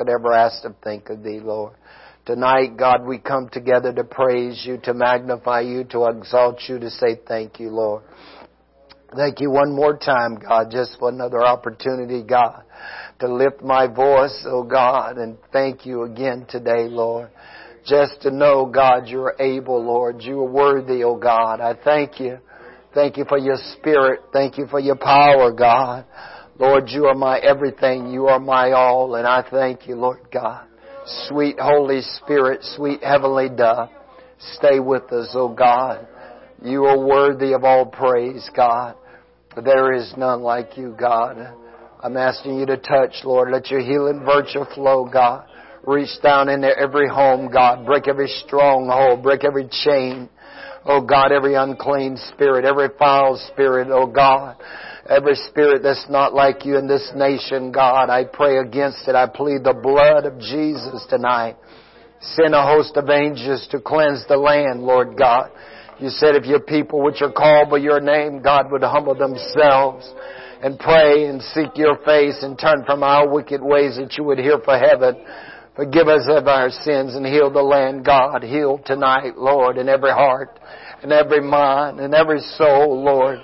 could ever ask or think of Thee, Lord. Tonight, God, we come together to praise You, to magnify You, to exalt You, to say thank You, Lord. Thank You one more time, God, just for another opportunity, God, to lift my voice, oh God, and thank You again today, Lord. Just to know, God, You're able, Lord. You are worthy, oh God. I thank You. Thank You for Your Spirit. Thank You for Your power, God. Lord, You are my everything. You are my all, and I thank You, Lord God. Sweet Holy Spirit, sweet Heavenly Dove, stay with us, O God. You are worthy of all praise, God. There is none like you, God. I'm asking you to touch, Lord. Let your healing virtue flow, God. Reach down into every home, God. Break every stronghold. Break every chain. Oh God, every unclean spirit, every foul spirit, oh God. Every spirit that's not like you in this nation, God, I pray against it. I plead the blood of Jesus tonight. Send a host of angels to cleanse the land, Lord God. You said if your people which are called by your name, God would humble themselves and pray and seek your face and turn from our wicked ways that you would hear for heaven. Forgive us of our sins and heal the land, God. Heal tonight, Lord, in every heart and every mind and every soul, Lord.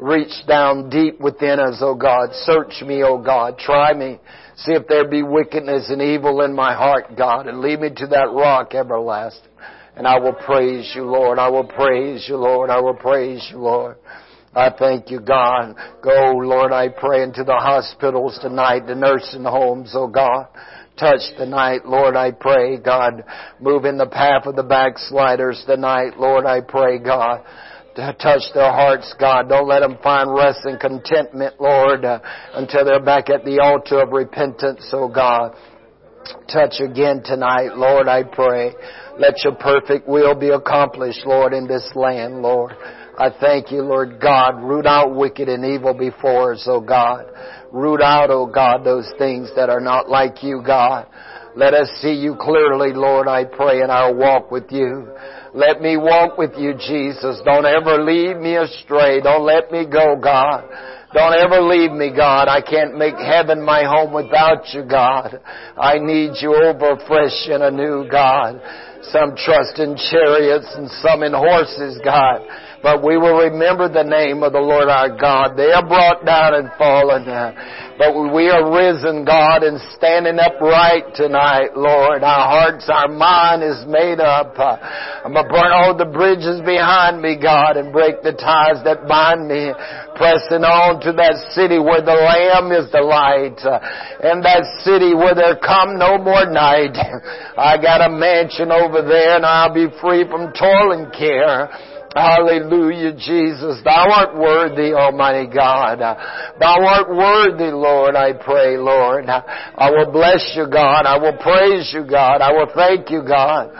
Reach down deep within us, O oh God. Search me, O God. Try me. See if there be wickedness and evil in my heart, God, and lead me to that rock everlasting. And I will praise you, Lord. I will praise you, Lord. I will praise you, Lord. I thank you, God. Go, Lord, I pray into the hospitals tonight, the nursing homes, oh God. Touch tonight, Lord, I pray, God. Move in the path of the backsliders tonight, Lord, I pray, God touch their hearts, God. Don't let them find rest and contentment, Lord, uh, until they're back at the altar of repentance, oh God. Touch again tonight, Lord, I pray. Let your perfect will be accomplished, Lord, in this land, Lord. I thank you, Lord God. Root out wicked and evil before us, oh God. Root out, oh God, those things that are not like you, God. Let us see you clearly, Lord, I pray, in our walk with you. Let me walk with you, Jesus. Don't ever lead me astray. Don't let me go, God. Don't ever leave me, God. I can't make heaven my home without you, God. I need you over fresh and anew, God. Some trust in chariots and some in horses, God. But we will remember the name of the Lord our God. They are brought down and fallen. But we are risen, God, and standing upright tonight, Lord. Our hearts, our mind is made up. I'm going to burn all the bridges behind me, God, and break the ties that bind me. Pressing on to that city where the Lamb is the light. And that city where there come no more night. I got a mansion over there and I'll be free from toil and care. Hallelujah, Jesus. Thou art worthy, Almighty God. Thou art worthy, Lord, I pray, Lord. I will bless you, God. I will praise you, God. I will thank you, God.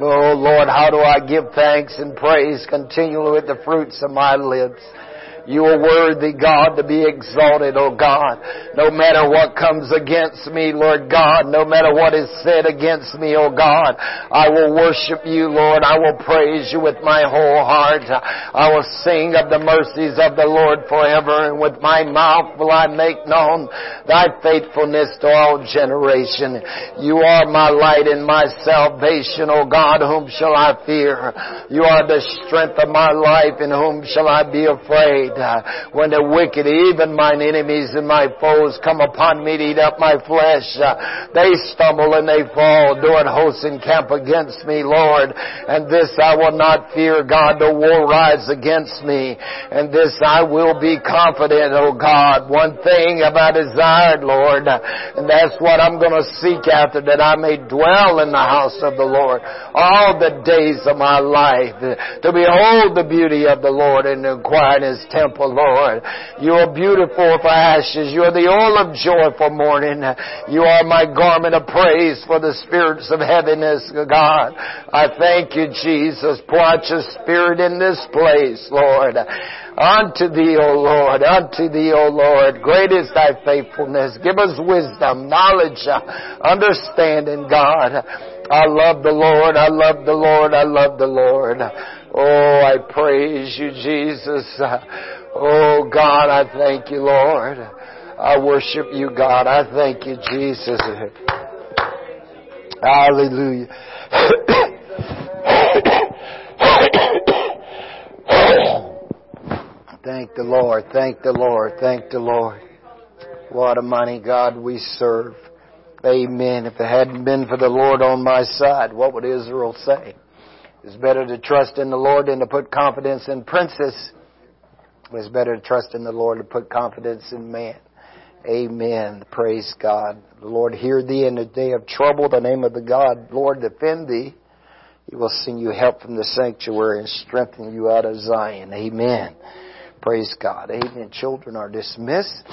Oh, Lord, how do I give thanks and praise continually with the fruits of my lips? You are worthy, God, to be exalted, O oh God. No matter what comes against me, Lord God, no matter what is said against me, O oh God, I will worship you, Lord. I will praise you with my whole heart. I will sing of the mercies of the Lord forever, and with my mouth will I make known thy faithfulness to all generation. You are my light and my salvation, O God, whom shall I fear? You are the strength of my life, in whom shall I be afraid? When the wicked, even mine enemies and my foes come upon me to eat up my flesh, uh, they stumble and they fall, doing hosts encamp against me, Lord. And this I will not fear, God, the war rise against me. And this I will be confident, oh God. One thing have I desired, Lord, and that's what I'm going to seek after, that I may dwell in the house of the Lord all the days of my life, to behold the beauty of the Lord and inquire in His temple, Lord. You are beautiful for ashes. You are the oil of joy for mourning. You are my garment of praise for the spirits of heaviness, God. I thank you, Jesus. Pour out your spirit in this place, Lord. Unto thee, O Lord, unto thee, O Lord, great is thy faithfulness. Give us wisdom, knowledge, understanding, God. I love the Lord, I love the Lord, I love the Lord. Oh, I praise you, Jesus. Oh, God, I thank you, Lord. I worship you, God. I thank you, Jesus. Hallelujah. Thank the Lord. Thank the Lord. Thank the Lord. What a mighty God we serve. Amen. If it hadn't been for the Lord on my side, what would Israel say? It's better to trust in the Lord than to put confidence in princes. It's better to trust in the Lord than to put confidence in man. Amen. Praise God. The Lord hear thee in the day of trouble. The name of the God, Lord, defend thee. He will send you help from the sanctuary and strengthen you out of Zion. Amen. Praise God. Amen. Children are dismissed.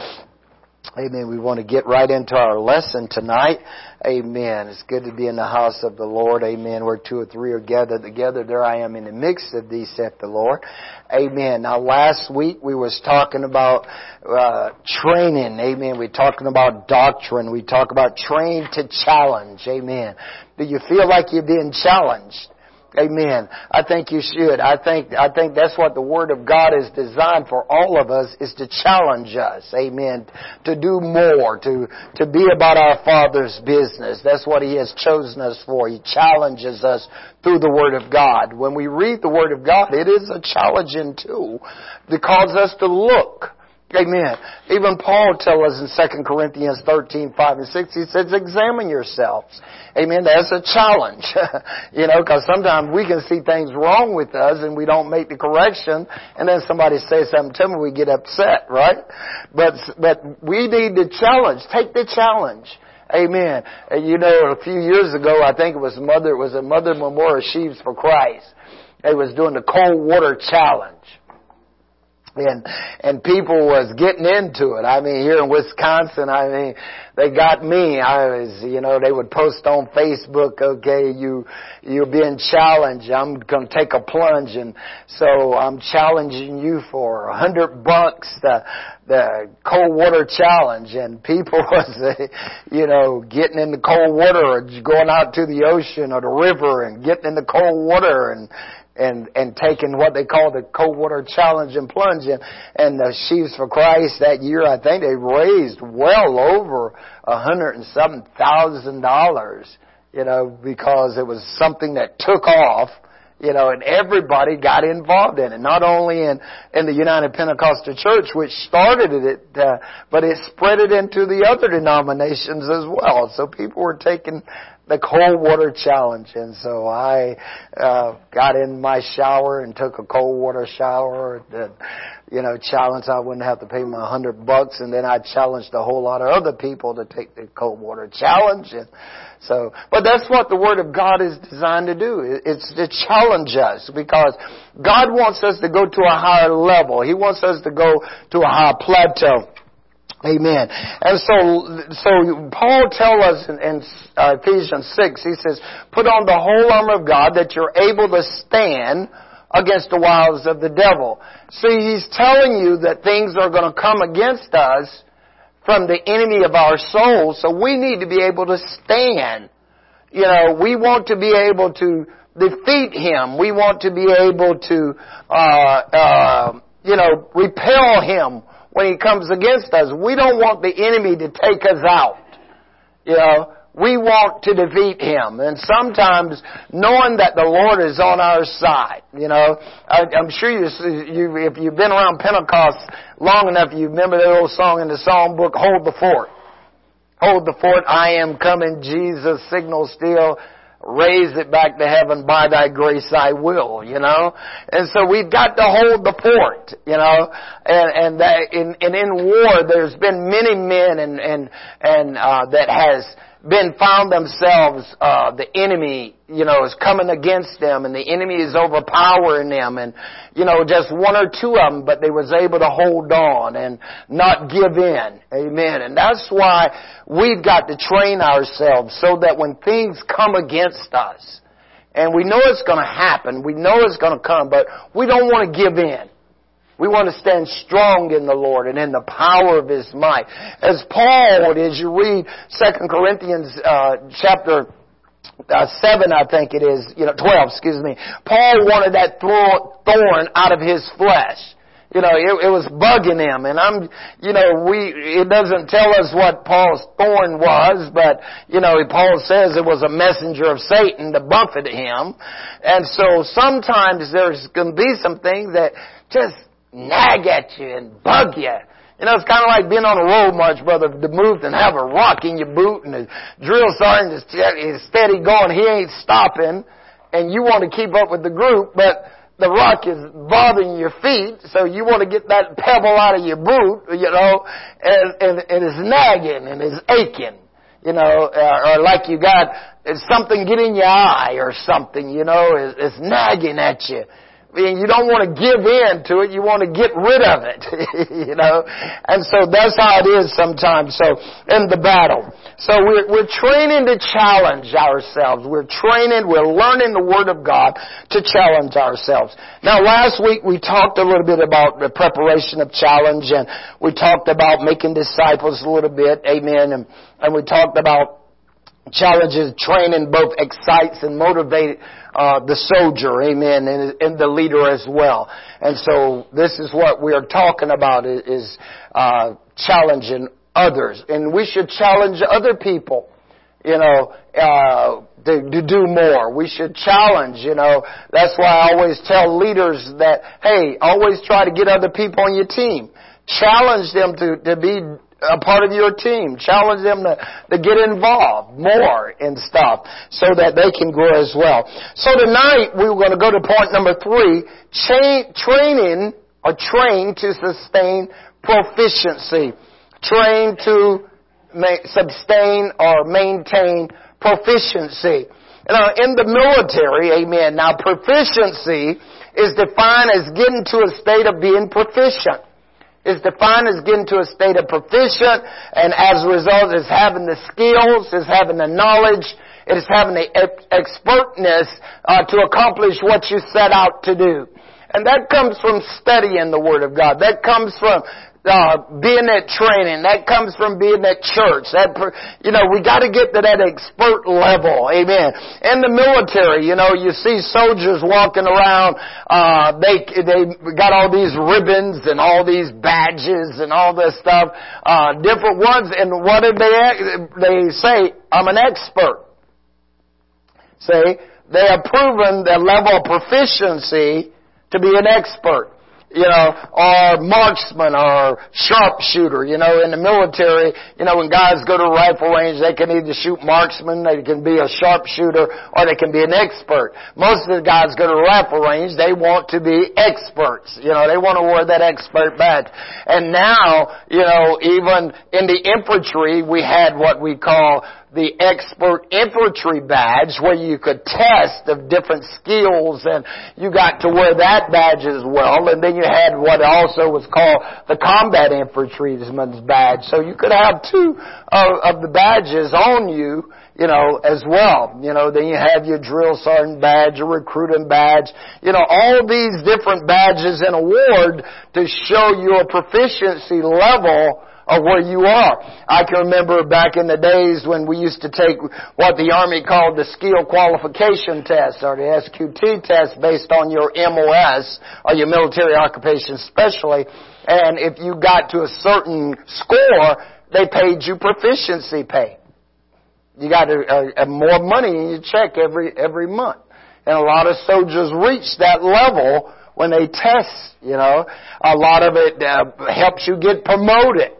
Amen. We want to get right into our lesson tonight. Amen. It's good to be in the house of the Lord. Amen. Where two or three are gathered together, there I am in the midst of these, saith the Lord. Amen. Now last week we was talking about uh, training. Amen. We talking about doctrine. We talk about train to challenge. Amen. Do you feel like you're being challenged? Amen. I think you should. I think, I think that's what the Word of God is designed for all of us is to challenge us. Amen. To do more, to, to be about our Father's business. That's what He has chosen us for. He challenges us through the Word of God. When we read the Word of God, it is a challenging tool that calls us to look Amen. Even Paul tells us in 2 Corinthians 13, 5 and 6, he says, examine yourselves. Amen. That's a challenge. you know, because sometimes we can see things wrong with us and we don't make the correction and then somebody says something to me, we get upset, right? But, but we need the challenge. Take the challenge. Amen. And you know, a few years ago, I think it was Mother, it was a Mother Memorial Sheaves for Christ. They was doing the cold water challenge and and people was getting into it. I mean, here in Wisconsin, I mean, they got me. I was, you know, they would post on Facebook, okay, you you're being challenged. I'm to take a plunge, and so I'm challenging you for a hundred bucks the the cold water challenge. And people was, you know, getting in the cold water or going out to the ocean or the river and getting in the cold water and and and taking what they call the cold water challenge and plunging and the Sheaves for Christ that year I think they raised well over a hundred and seven thousand dollars you know because it was something that took off you know and everybody got involved in it. Not only in in the United Pentecostal Church which started it uh, but it spread it into the other denominations as well. So people were taking the cold water challenge. And so I uh, got in my shower and took a cold water shower. That you know, challenge I wouldn't have to pay my hundred bucks, and then I challenged a whole lot of other people to take the cold water challenge. And so, but that's what the Word of God is designed to do. It's to challenge us because God wants us to go to a higher level. He wants us to go to a higher plateau. Amen. And so, so Paul tells us in, in uh, Ephesians 6, he says, put on the whole armor of God that you're able to stand against the wiles of the devil. See, he's telling you that things are going to come against us from the enemy of our souls, so we need to be able to stand. You know, we want to be able to defeat him. We want to be able to, uh, uh, you know, repel him when he comes against us. We don't want the enemy to take us out. You know, we want to defeat him. And sometimes knowing that the Lord is on our side, you know, I, am sure you, you, if you've been around Pentecost long enough, you remember that old song in the song book, Hold the Fort. Hold the fort, I am coming, Jesus, signal still, raise it back to heaven by thy grace I will, you know? And so we've got to hold the fort, you know? And, and that in, and in war there's been many men and, and, and, uh, that has been found themselves, uh, the enemy, you know, is coming against them and the enemy is overpowering them and, you know, just one or two of them, but they was able to hold on and not give in. Amen. And that's why we've got to train ourselves so that when things come against us, and we know it's going to happen, we know it's going to come, but we don't want to give in. We want to stand strong in the Lord and in the power of His might. As Paul, as you read 2 Corinthians uh, chapter uh, 7, I think it is, you know, 12, excuse me. Paul wanted that thorn out of his flesh. You know, it, it was bugging him. And I'm, you know, we, it doesn't tell us what Paul's thorn was, but, you know, Paul says it was a messenger of Satan to buffet him. And so sometimes there's going to be some things that just nag at you and bug you. You know, it's kind of like being on a road march, brother, to move and have a rock in your boot and the drill sergeant is steady going. He ain't stopping and you want to keep up with the group, but the rock is bothering your feet, so you want to get that pebble out of your boot, you know, and, and, and it's nagging and it's aching, you know, or, or like you got something get in your eye or something, you know, it's, it's nagging at you and you don't want to give in to it, you want to get rid of it, you know. And so that's how it is sometimes. So in the battle, so we're we're training to challenge ourselves. We're training, we're learning the Word of God to challenge ourselves. Now, last week we talked a little bit about the preparation of challenge, and we talked about making disciples a little bit, Amen. And and we talked about challenges, training both excites and motivates uh, the soldier, amen, and, and, the leader as well. And so this is what we are talking about is uh, challenging others, and we should challenge other people. You know, uh, to, to do more. We should challenge, you know. That's why I always tell leaders that, hey, always try to get other people on your team. Challenge them to, to be a part of your team. Challenge them to, to get involved more in stuff so that they can grow as well. So tonight we are going to go to point number three, cha- training or train to sustain proficiency. Train to ma- sustain or maintain proficiency. Now, uh, in the military, amen, now proficiency is defined as getting to a state of being proficient is defined as getting to a state of proficient, and as a result is having the skills, is having the knowledge, it is having the expertness uh, to accomplish what you set out to do. And that comes from studying the Word of God. That comes from uh, being at training. That comes from being at church. That, you know, we got to get to that expert level. Amen. In the military, you know, you see soldiers walking around. Uh, they they got all these ribbons and all these badges and all this stuff, uh, different ones. And what did they they say? I'm an expert. See, they have proven their level of proficiency to be an expert you know, or marksman or sharpshooter. You know, in the military, you know, when guys go to rifle range, they can either shoot marksman, they can be a sharpshooter, or they can be an expert. Most of the guys go to rifle range, they want to be experts. You know, they want to wear that expert badge. And now, you know, even in the infantry, we had what we call the expert infantry badge where you could test of different skills and you got to wear that badge as well. And then you had what also was called the combat infantryman's badge. So you could have two of, of the badges on you you know, as well. You know, then you have your drill sergeant badge, your recruiting badge, you know, all these different badges and award to show your proficiency level of where you are. I can remember back in the days when we used to take what the Army called the skill qualification test or the SQT test based on your MOS or your military occupation specialty. And if you got to a certain score, they paid you proficiency pay. You got a, a, a more money in your check every every month. And a lot of soldiers reach that level when they test, you know. A lot of it uh, helps you get promoted.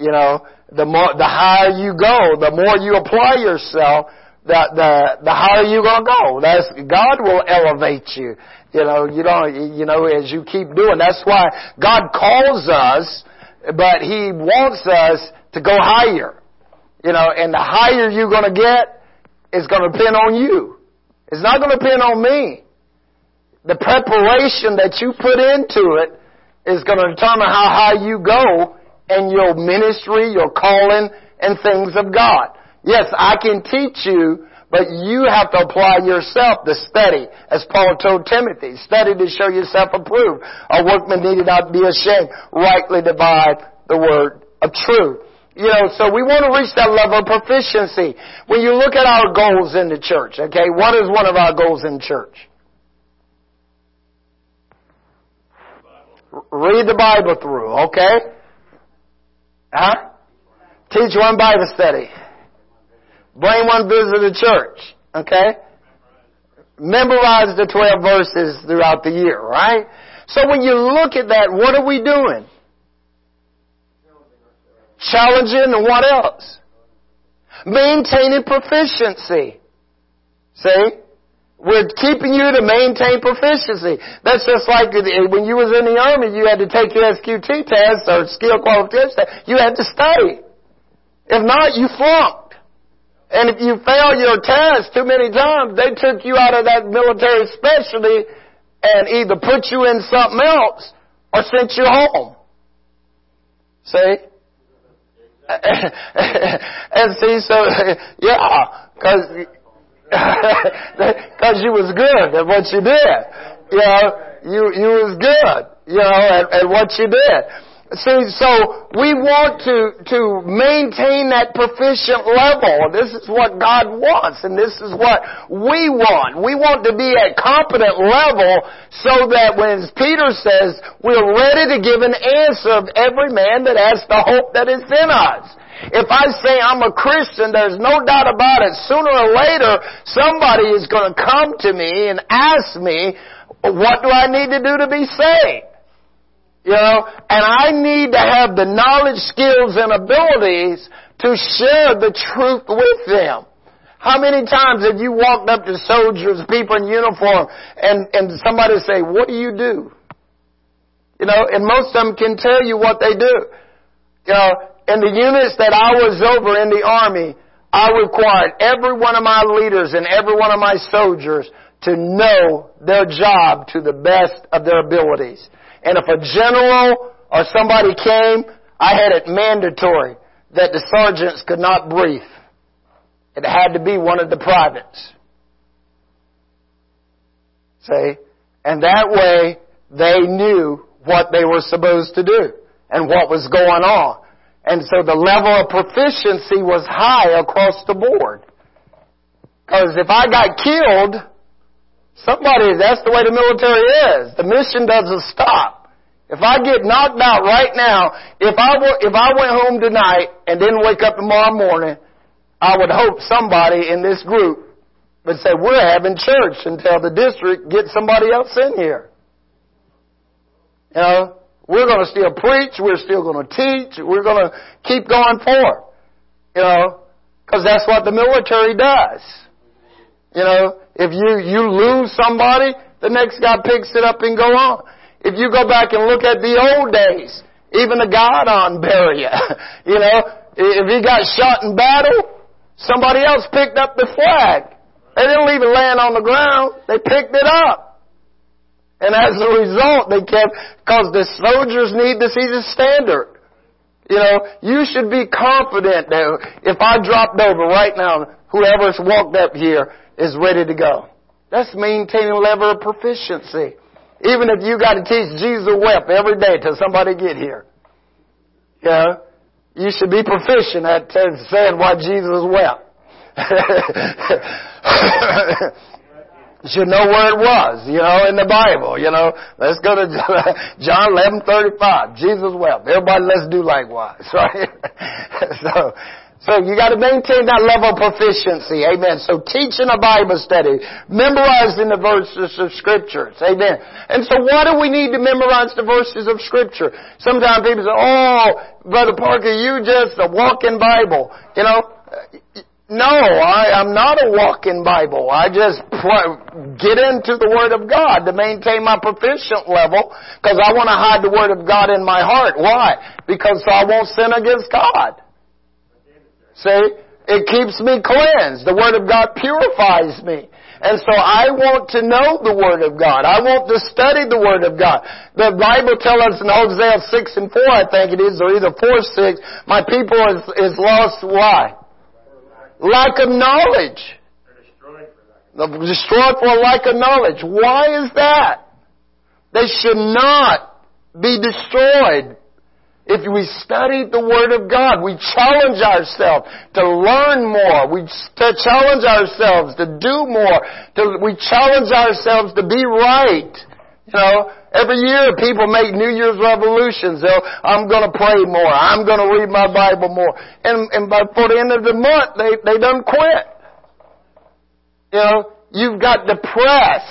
You know, the more, the higher you go, the more you apply yourself, the, the, the higher you're gonna go. That's, God will elevate you. You know, you don't, you know, as you keep doing. That's why God calls us, but He wants us to go higher. You know, and the higher you're gonna get, is gonna depend on you. It's not gonna depend on me. The preparation that you put into it is gonna determine how high you go and your ministry, your calling, and things of God. Yes, I can teach you, but you have to apply yourself to study, as Paul told Timothy. Study to show yourself approved. A workman needed not be ashamed, rightly divide the word of truth. You know, so we want to reach that level of proficiency. When you look at our goals in the church, okay, what is one of our goals in church? Read the Bible through, okay? Huh? Teach one Bible study. Bring one visit to church, okay? Memorize the 12 verses throughout the year, right? So when you look at that, what are we doing? Challenging and what else? Maintaining proficiency. See? We're keeping you to maintain proficiency. That's just like when you was in the army, you had to take your SQT test or skill qualification test. You had to study. If not, you flunked. And if you fail your test too many times, they took you out of that military specialty and either put you in something else or sent you home. See? and see, so, yeah, cause, cause you was good at what you did. You know, you, you was good, you know, at, at what you did. See, so we want to, to maintain that proficient level. This is what God wants and this is what we want. We want to be at competent level so that when Peter says, we're ready to give an answer of every man that has the hope that is in us. If I say I'm a Christian, there's no doubt about it. Sooner or later, somebody is going to come to me and ask me, what do I need to do to be saved? You know, and I need to have the knowledge, skills, and abilities to share the truth with them. How many times have you walked up to soldiers, people in uniform, and, and somebody say, what do you do? You know, and most of them can tell you what they do. You know, in the units that I was over in the army, I required every one of my leaders and every one of my soldiers to know their job to the best of their abilities. And if a general or somebody came, I had it mandatory that the sergeants could not brief. It had to be one of the privates. See? And that way, they knew what they were supposed to do and what was going on. And so the level of proficiency was high across the board. Because if I got killed, Somebody, that's the way the military is. The mission doesn't stop. If I get knocked out right now, if I, if I went home tonight and didn't wake up tomorrow morning, I would hope somebody in this group would say, we're having church until the district gets somebody else in here. You know, we're going to still preach, we're still going to teach, we're going to keep going forward. You know, because that's what the military does. You know, if you, you lose somebody, the next guy picks it up and go on. If you go back and look at the old days, even the guidon you. you know, if he got shot in battle, somebody else picked up the flag. They didn't leave it laying on the ground. They picked it up. And as a result, they kept, cause the soldiers need to see the standard. You know, you should be confident that if I dropped over right now, whoever's walked up here, is ready to go. That's maintaining a level of proficiency. Even if you got to teach Jesus wept every day till somebody get here. Yeah, you should be proficient at saying why Jesus wept. you should know where it was, you know, in the Bible, you know. Let's go to John 11:35. Jesus wept. Everybody let's do likewise, right? so so you got to maintain that level of proficiency. Amen. So teaching a Bible study, memorizing the verses of scriptures. Amen. And so why do we need to memorize the verses of scripture? Sometimes people say, oh, Brother Parker, you just a walking Bible. You know, no, I, am not a walking Bible. I just get into the Word of God to maintain my proficient level because I want to hide the Word of God in my heart. Why? Because so I won't sin against God. See? It keeps me cleansed. The Word of God purifies me. And so I want to know the Word of God. I want to study the Word of God. The Bible tells us in Hosea 6 and 4, I think it is, or either 4 6, my people is, is lost why? Lack of knowledge. They're destroyed for lack of knowledge. Why is that? They should not be destroyed if we study the Word of God, we challenge ourselves to learn more. We to challenge ourselves to do more. To, we challenge ourselves to be right. You know, every year people make New Year's revolutions. They'll, I'm gonna pray more. I'm gonna read my Bible more. And, and by, for the end of the month, they, they done quit. You know, you've got to press.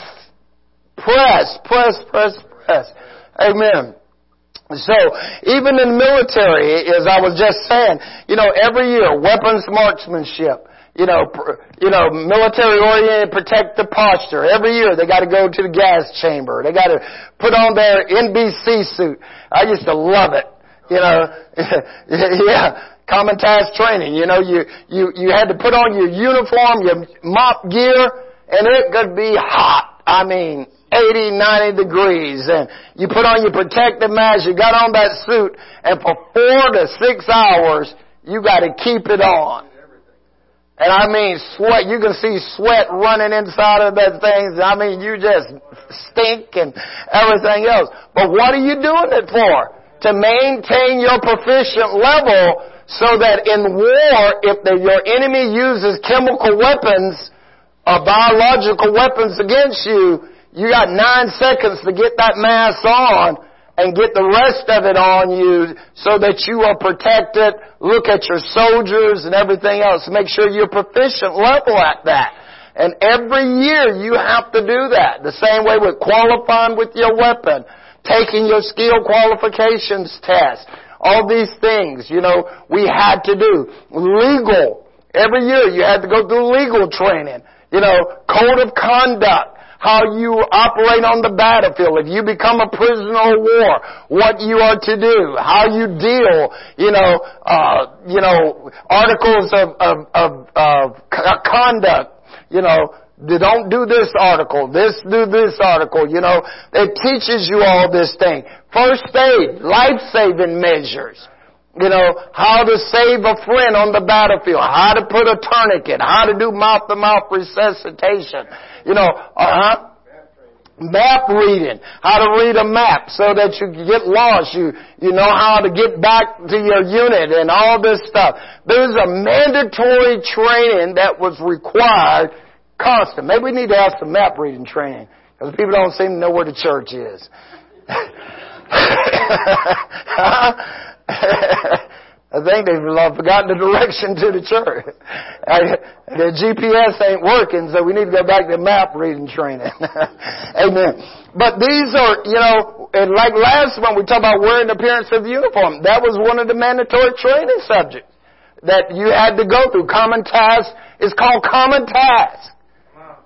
Press, press, press, press. Amen. So, even in military, as I was just saying, you know, every year, weapons marksmanship, you know, you know, military oriented, protect the posture. Every year they got to go to the gas chamber. They got to put on their NBC suit. I used to love it. You know, yeah, common task training. You know, you, you, you had to put on your uniform, your MOPP gear, and it could be hot. I mean, 80, 90 degrees and you put on your protective mask, you got on that suit and for four to six hours you got to keep it on. And I mean sweat, you can see sweat running inside of that thing. I mean you just stink and everything else. But what are you doing it for? To maintain your proficient level so that in war, if the, your enemy uses chemical weapons or biological weapons against you, you got nine seconds to get that mask on and get the rest of it on you so that you are protected. Look at your soldiers and everything else. Make sure you're proficient level at that. And every year you have to do that. The same way with qualifying with your weapon, taking your skill qualifications test, all these things, you know, we had to do. Legal. Every year you had to go through legal training. You know, code of conduct how you operate on the battlefield. If you become a prisoner of war, what you are to do, how you deal, you know, uh, you know, articles of, of, of, of conduct, you know, don't do this article, this, do this article, you know. It teaches you all this thing. First aid, life-saving measures. You know, how to save a friend on the battlefield, how to put a tourniquet, how to do mouth-to-mouth resuscitation. You know, uh-huh. Map reading, how to read a map so that you get lost. You, you know how to get back to your unit and all this stuff. There's a mandatory training that was required constant. Maybe we need to have some map reading training because people don't seem to know where the church is. I think they've forgotten the direction to the church. the GPS ain't working, so we need to go back to map reading training. Amen. But these are, you know, and like last one we talked about wearing the appearance of the uniform. That was one of the mandatory training subjects that you had to go through. Common task is called common task.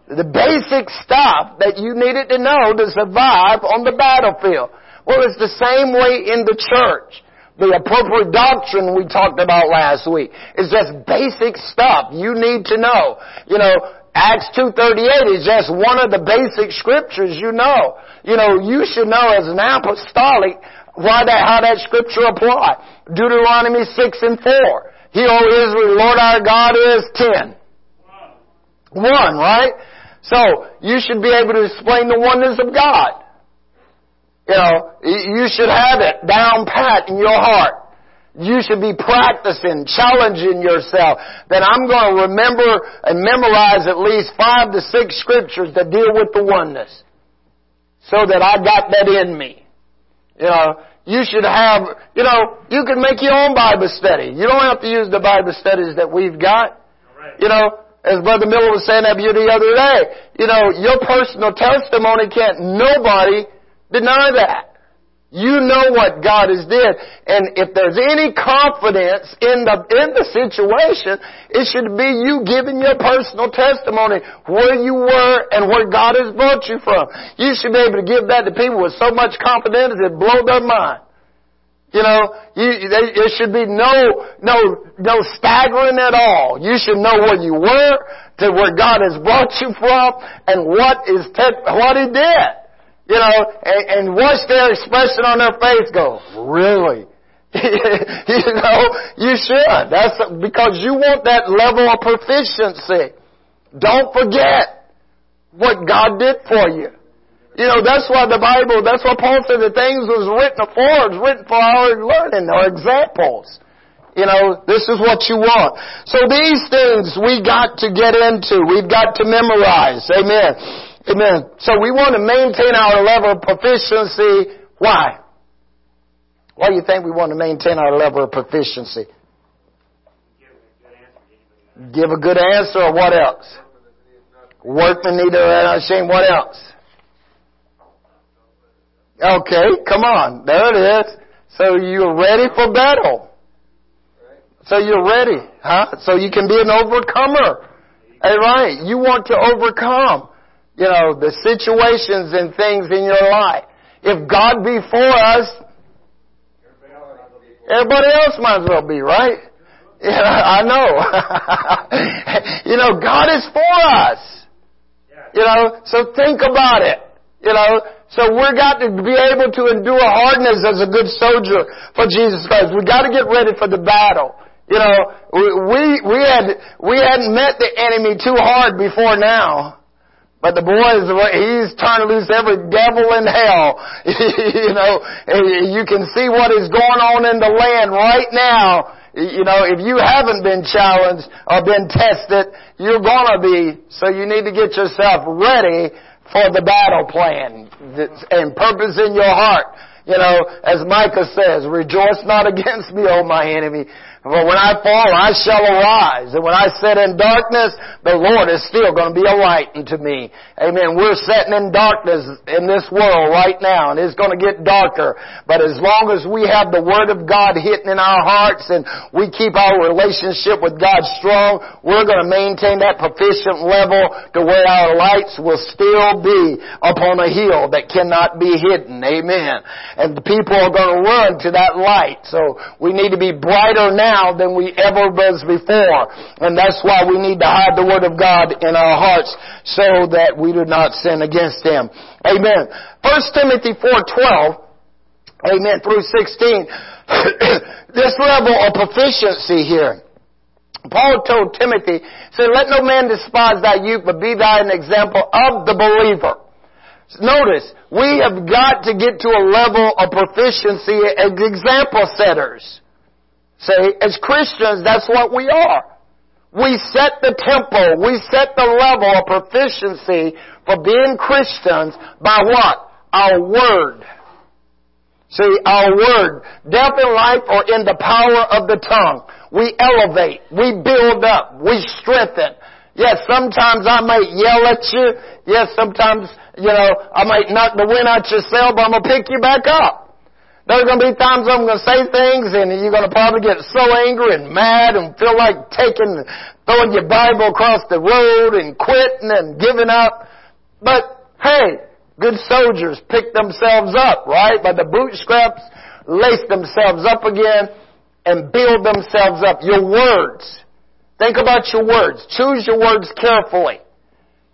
The basic stuff that you needed to know to survive on the battlefield. Well, it's the same way in the church the appropriate doctrine we talked about last week. It's just basic stuff you need to know. You know, Acts 2.38 is just one of the basic scriptures you know. You know, you should know as an apostolic why that, how that scripture apply. Deuteronomy 6 and 4. He, O Israel, Lord our God is 10. One, right? So, you should be able to explain the oneness of God. You know, you should have it down pat in your heart. You should be practicing, challenging yourself that I'm going to remember and memorize at least five to six scriptures that deal with the oneness. So that I got that in me. You know, you should have, you know, you can make your own Bible study. You don't have to use the Bible studies that we've got. You know, as Brother Miller was saying that you the other day, you know, your personal testimony can't nobody deny that. You know what God has did. And if there's any confidence in the, in the situation, it should be you giving your personal testimony where you were and where God has brought you from. You should be able to give that to people with so much confidence it blow their mind. You know, you, there should be no, no, no staggering at all. You should know where you were to where God has brought you from and what is, te- what He did. You know, and, and watch their expression on their face go, really? you know, you should. That's because you want that level of proficiency. Don't forget what God did for you. You know, that's why the Bible, that's why Paul said the things was written for, was written for our learning, our examples. You know, this is what you want. So these things we got to get into. We've got to memorize. Amen. Amen. So we want to maintain our level of proficiency. Why? Why do you think we want to maintain our level of proficiency? Give a good answer or what else? Workmen need to ashamed. What else? Okay, come on. There it is. So you're ready for battle. So you're ready, huh? So you can be an overcomer. Hey, right. You want to overcome, you know, the situations and things in your life. If God be for us, everybody else might as well be, right? Yeah, I know. you know, God is for us. You know, so think about it. You know, so we've got to be able to endure hardness as a good soldier for Jesus Christ. We got to get ready for the battle. You know, we, we had, we hadn't met the enemy too hard before now. But the boy boys, he's trying to loose every devil in hell. you know, you can see what is going on in the land right now. You know, if you haven't been challenged or been tested, you're gonna be. So you need to get yourself ready for the battle plan and purpose in your heart. You know, as Micah says, rejoice not against me, O my enemy, for when I fall, I shall arise. And when I sit in darkness, the Lord is still going to be a light unto me. Amen. We're sitting in darkness in this world right now, and it's going to get darker. But as long as we have the Word of God hitting in our hearts and we keep our relationship with God strong, we're going to maintain that proficient level to where our lights will still be upon a hill that cannot be hidden. Amen. And the people are going to run to that light. So we need to be brighter now now than we ever was before. And that's why we need to hide the Word of God in our hearts so that we do not sin against Him. Amen. 1 Timothy 4.12, amen, through 16, this level of proficiency here. Paul told Timothy, said, let no man despise thy youth, but be thou an example of the believer. Notice, we have got to get to a level of proficiency as example setters. See, as Christians, that's what we are. We set the tempo, we set the level of proficiency for being Christians by what? Our Word. See, our Word. Death and life are in the power of the tongue. We elevate, we build up, we strengthen. Yes, sometimes I might yell at you. Yes, sometimes, you know, I might knock the wind out your sail, but I'm gonna pick you back up. There's going to be times I'm going to say things and you're going to probably get so angry and mad and feel like taking, throwing your Bible across the road and quitting and giving up. But hey, good soldiers pick themselves up, right? By the bootstraps, lace themselves up again and build themselves up. Your words. Think about your words. Choose your words carefully.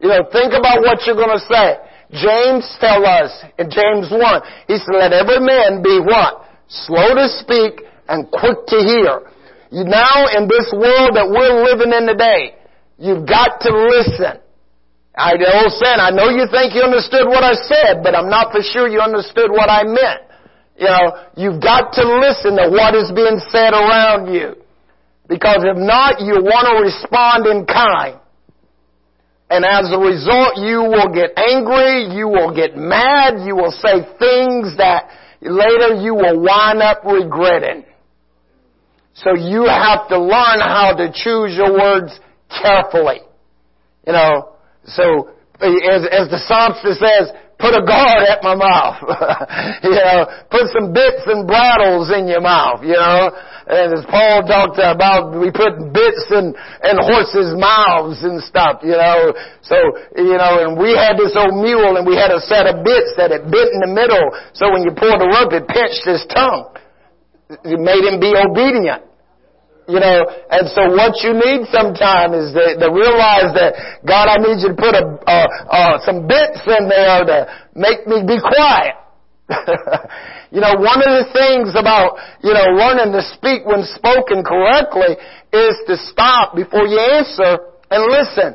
You know, think about what you're going to say. James tell us in James 1, he said, let every man be what? Slow to speak and quick to hear. You now in this world that we're living in today, you've got to listen. I old saying, I know you think you understood what I said, but I'm not for sure you understood what I meant. You know, you've got to listen to what is being said around you. Because if not, you want to respond in kind. And as a result, you will get angry, you will get mad, you will say things that later you will wind up regretting. So you have to learn how to choose your words carefully. You know, so as, as the psalmist says, put a guard at my mouth. you know, put some bits and bridles in your mouth, you know. And as Paul talked about, we put bits in, in horses' mouths and stuff, you know. So, you know, and we had this old mule and we had a set of bits that it bit in the middle. So when you poured the rope, it pinched his tongue. It made him be obedient. You know, and so what you need sometime is to, to realize that, God, I need you to put a, uh, uh, some bits in there to make me be quiet. you know, one of the things about, you know, learning to speak when spoken correctly is to stop before you answer and listen.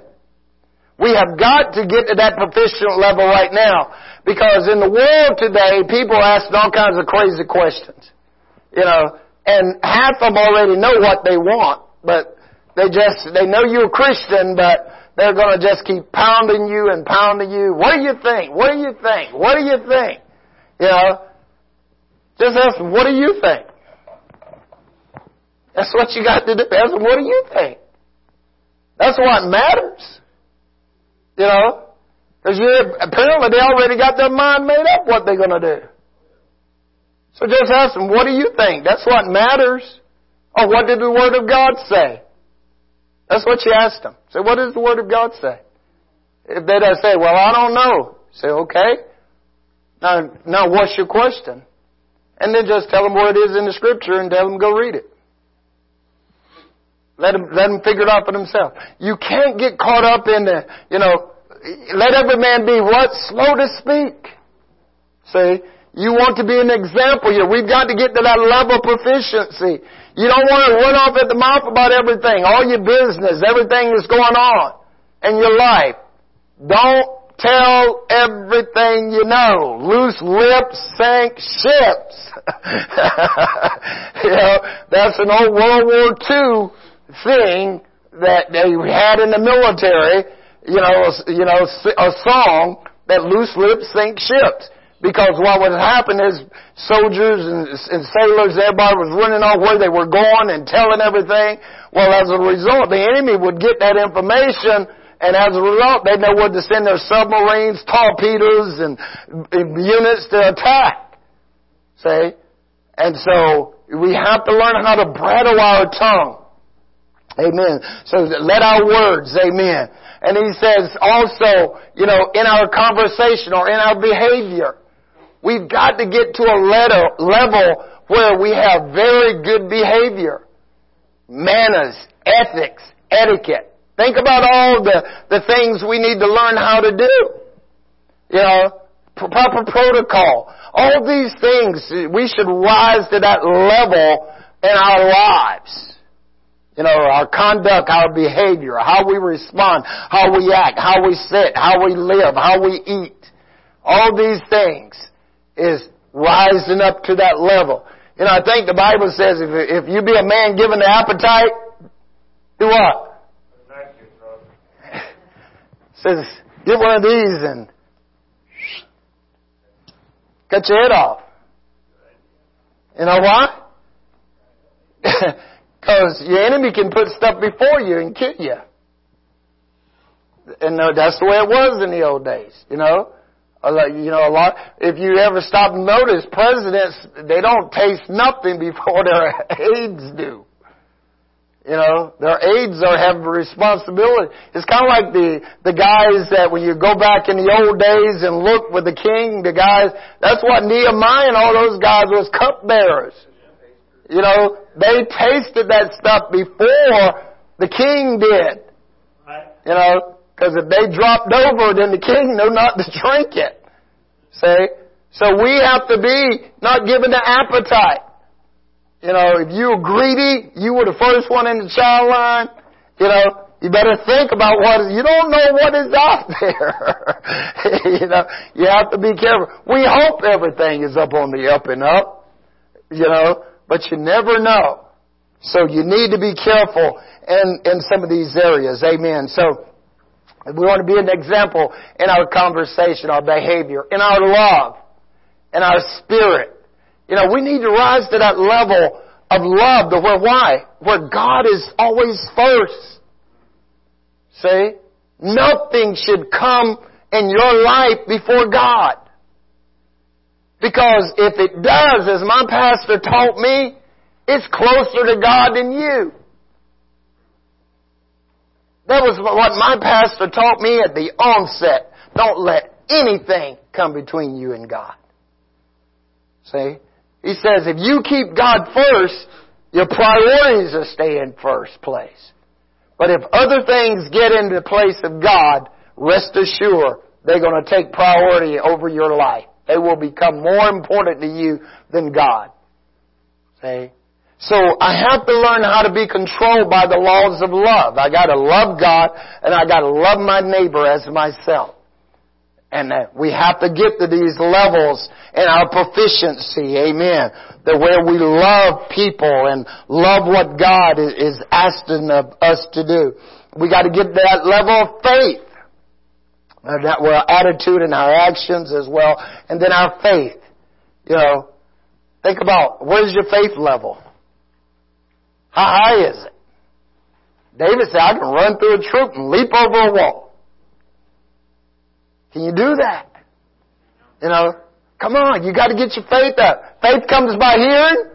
We have got to get to that proficient level right now. Because in the world today, people ask all kinds of crazy questions. You know, and half of them already know what they want, but they just, they know you're a Christian, but they're gonna just keep pounding you and pounding you. What do you think? What do you think? What do you think? You know, just ask them, what do you think? That's what you got to do. Ask them, what do you think? That's what matters. You know? Because you apparently they already got their mind made up what they're to do. So just ask them, what do you think? That's what matters. Or what did the Word of God say? That's what you ask them. Say, what does the Word of God say? If they don't say, well, I don't know. Say, okay. Now, now what's your question? And then just tell them where it is in the Scripture and tell them go read it. Let them, let them figure it out for themselves. You can't get caught up in the, you know, let every man be what? Slow to speak. See? You want to be an example here. We've got to get to that level of proficiency. You don't want to run off at the mouth about everything, all your business, everything that's going on in your life. Don't tell everything you know. Loose lips sink ships. you know, that's an old World War II thing that they had in the military, you know, you know, a song that loose lips sink ships. Because what would happen is soldiers and, and sailors, everybody was running off where they were going and telling everything. Well, as a result, the enemy would get that information and as a result, they'd know where to send their submarines, torpedoes, and, and units to attack. See? And so, we have to learn how to bridle our tongue. Amen. So let our words, amen. And he says also, you know, in our conversation or in our behavior, we've got to get to a level where we have very good behavior. Manners, ethics, etiquette. Think about all the, the things we need to learn how to do. You know, proper protocol. All these things, we should rise to that level in our lives. You know, our conduct, our behavior, how we respond, how we act, how we sit, how we live, how we eat. All these things is rising up to that level. You know, I think the Bible says if, if you be a man given the appetite, do what? says, get one of these and cut your head off. You know why? Because your enemy can put stuff before you and kill you. And uh, that's the way it was in the old days, you know. Uh, you know, a lot, if you ever stop and notice, presidents, they don't taste nothing before their aides do. You know, their aides are have responsibility. It's kind of like the, the guys that when you go back in the old days and look with the king, the guys, that's what Nehemiah and all those guys was cupbearers. You know, they tasted that stuff before the king did. You know, because if they dropped over, then the king knew not to drink it. See? So we have to be not given the appetite. You know, if you were greedy, you were the first one in the child line, you know, you better think about what you don't know what is out there. you know, you have to be careful. We hope everything is up on the up and up, you know, but you never know. So you need to be careful in, in some of these areas. Amen. So, we want to be an example in our conversation, our behavior, in our love, in our spirit. You know, we need to rise to that level of love to where why? Where God is always first. See? Nothing should come in your life before God. Because if it does, as my pastor taught me, it's closer to God than you. That was what my pastor taught me at the onset. Don't let anything come between you and God. See? He says if you keep God first, your priorities will stay in first place. But if other things get into the place of God, rest assured they're going to take priority over your life. They will become more important to you than God. See? So I have to learn how to be controlled by the laws of love. I gotta love God and I gotta love my neighbor as myself. And we have to get to these levels in our proficiency, amen, that where we love people and love what God is asking of us to do. We got to get that level of faith. Uh, that our attitude and our actions as well, and then our faith. You know, think about where's your faith level? How high is it? David said, I can run through a troop and leap over a wall. Can you do that? You know, come on, you got to get your faith up. Faith comes by hearing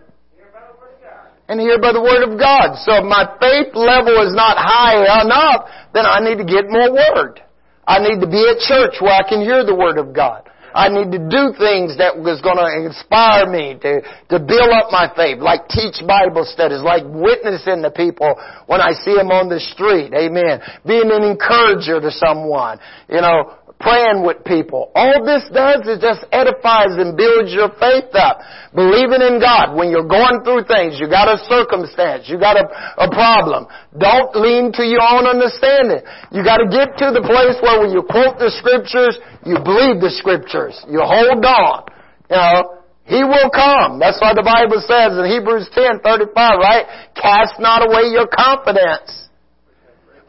and hear by the word of God. So if my faith level is not high enough, then I need to get more word. I need to be at church where I can hear the word of God. I need to do things that was going to inspire me to, to build up my faith, like teach Bible studies, like witnessing to people when I see them on the street. Amen. Being an encourager to someone. You know, praying with people. All this does is just edifies and builds your faith up. Believing in God when you're going through things, you got a circumstance, you got a, a problem. Don't lean to your own understanding. You got to get to the place where when you quote the scriptures, you believe the scriptures. You hold on. You know, he will come. That's why the Bible says in Hebrews 10, 35, right? Cast not away your confidence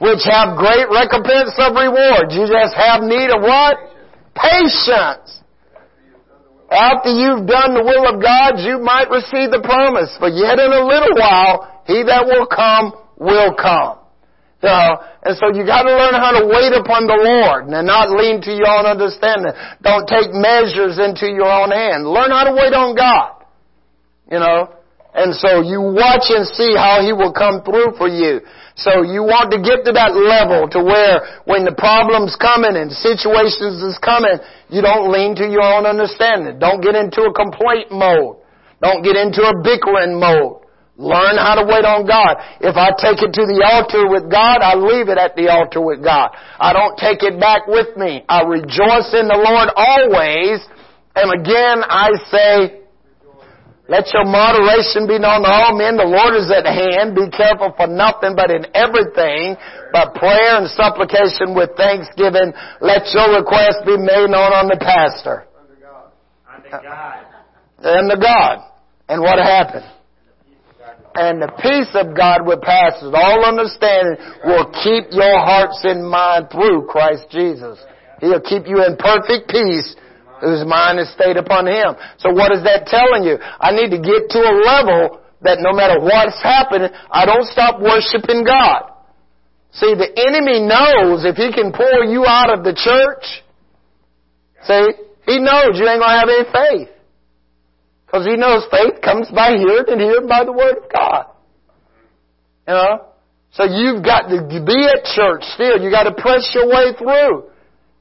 which have great recompense of reward. You just have need of what? Patience. After you've done the will of God, you might receive the promise. but yet in a little while, he that will come will come. So, and so you gotta learn how to wait upon the Lord and not lean to your own understanding. Don't take measures into your own hand. Learn how to wait on God. You know? And so you watch and see how He will come through for you. So you want to get to that level to where when the problem's coming and situations is coming, you don't lean to your own understanding. Don't get into a complaint mode. Don't get into a bickering mode. Learn how to wait on God. If I take it to the altar with God, I leave it at the altar with God. I don't take it back with me. I rejoice in the Lord always. And again, I say, let your moderation be known to all men. The Lord is at hand. Be careful for nothing, but in everything, by prayer and supplication with thanksgiving, let your request be made known on the pastor. Under God. And the God. And what happened? And the peace of God which passes all understanding will keep your hearts and mind through Christ Jesus. He'll keep you in perfect peace whose mind is stayed upon Him. So what is that telling you? I need to get to a level that no matter what's happening, I don't stop worshiping God. See, the enemy knows if he can pull you out of the church, see, he knows you ain't going to have any faith. Because he knows faith comes by hearing and hearing by the Word of God. You know? So you've got to be at church still. You've got to press your way through.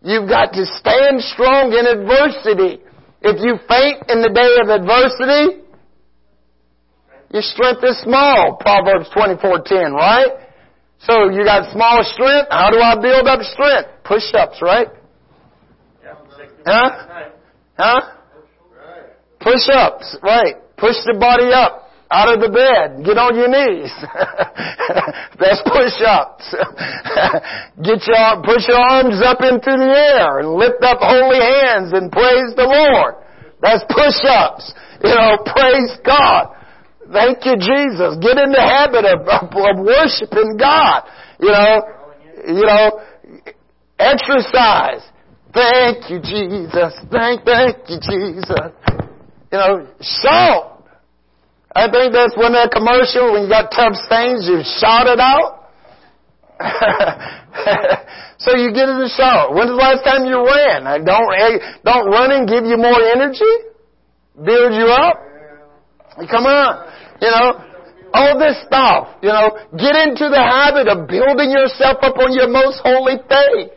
You've got to stand strong in adversity. If you faint in the day of adversity, your strength is small. Proverbs 24:10, right? So you got small strength. How do I build up strength? Push-ups, right? Huh? Huh? Push-ups, right? Push the body up out of the bed. Get on your knees. That's push-ups. Get your, push your arms up into the air and lift up holy hands and praise the Lord. That's push-ups. You know, praise God. Thank you, Jesus. Get in the habit of, of, of worshiping God. You know, you know, exercise. Thank you, Jesus. Thank, thank you, Jesus. You know, shout. I think that's when that commercial, when you got tough stains, you shout it out. so you get in the shower. When's the last time you ran? Don't, eh, don't running give you more energy? Build you up? Come on. You know, all this stuff, you know, get into the habit of building yourself up on your most holy faith.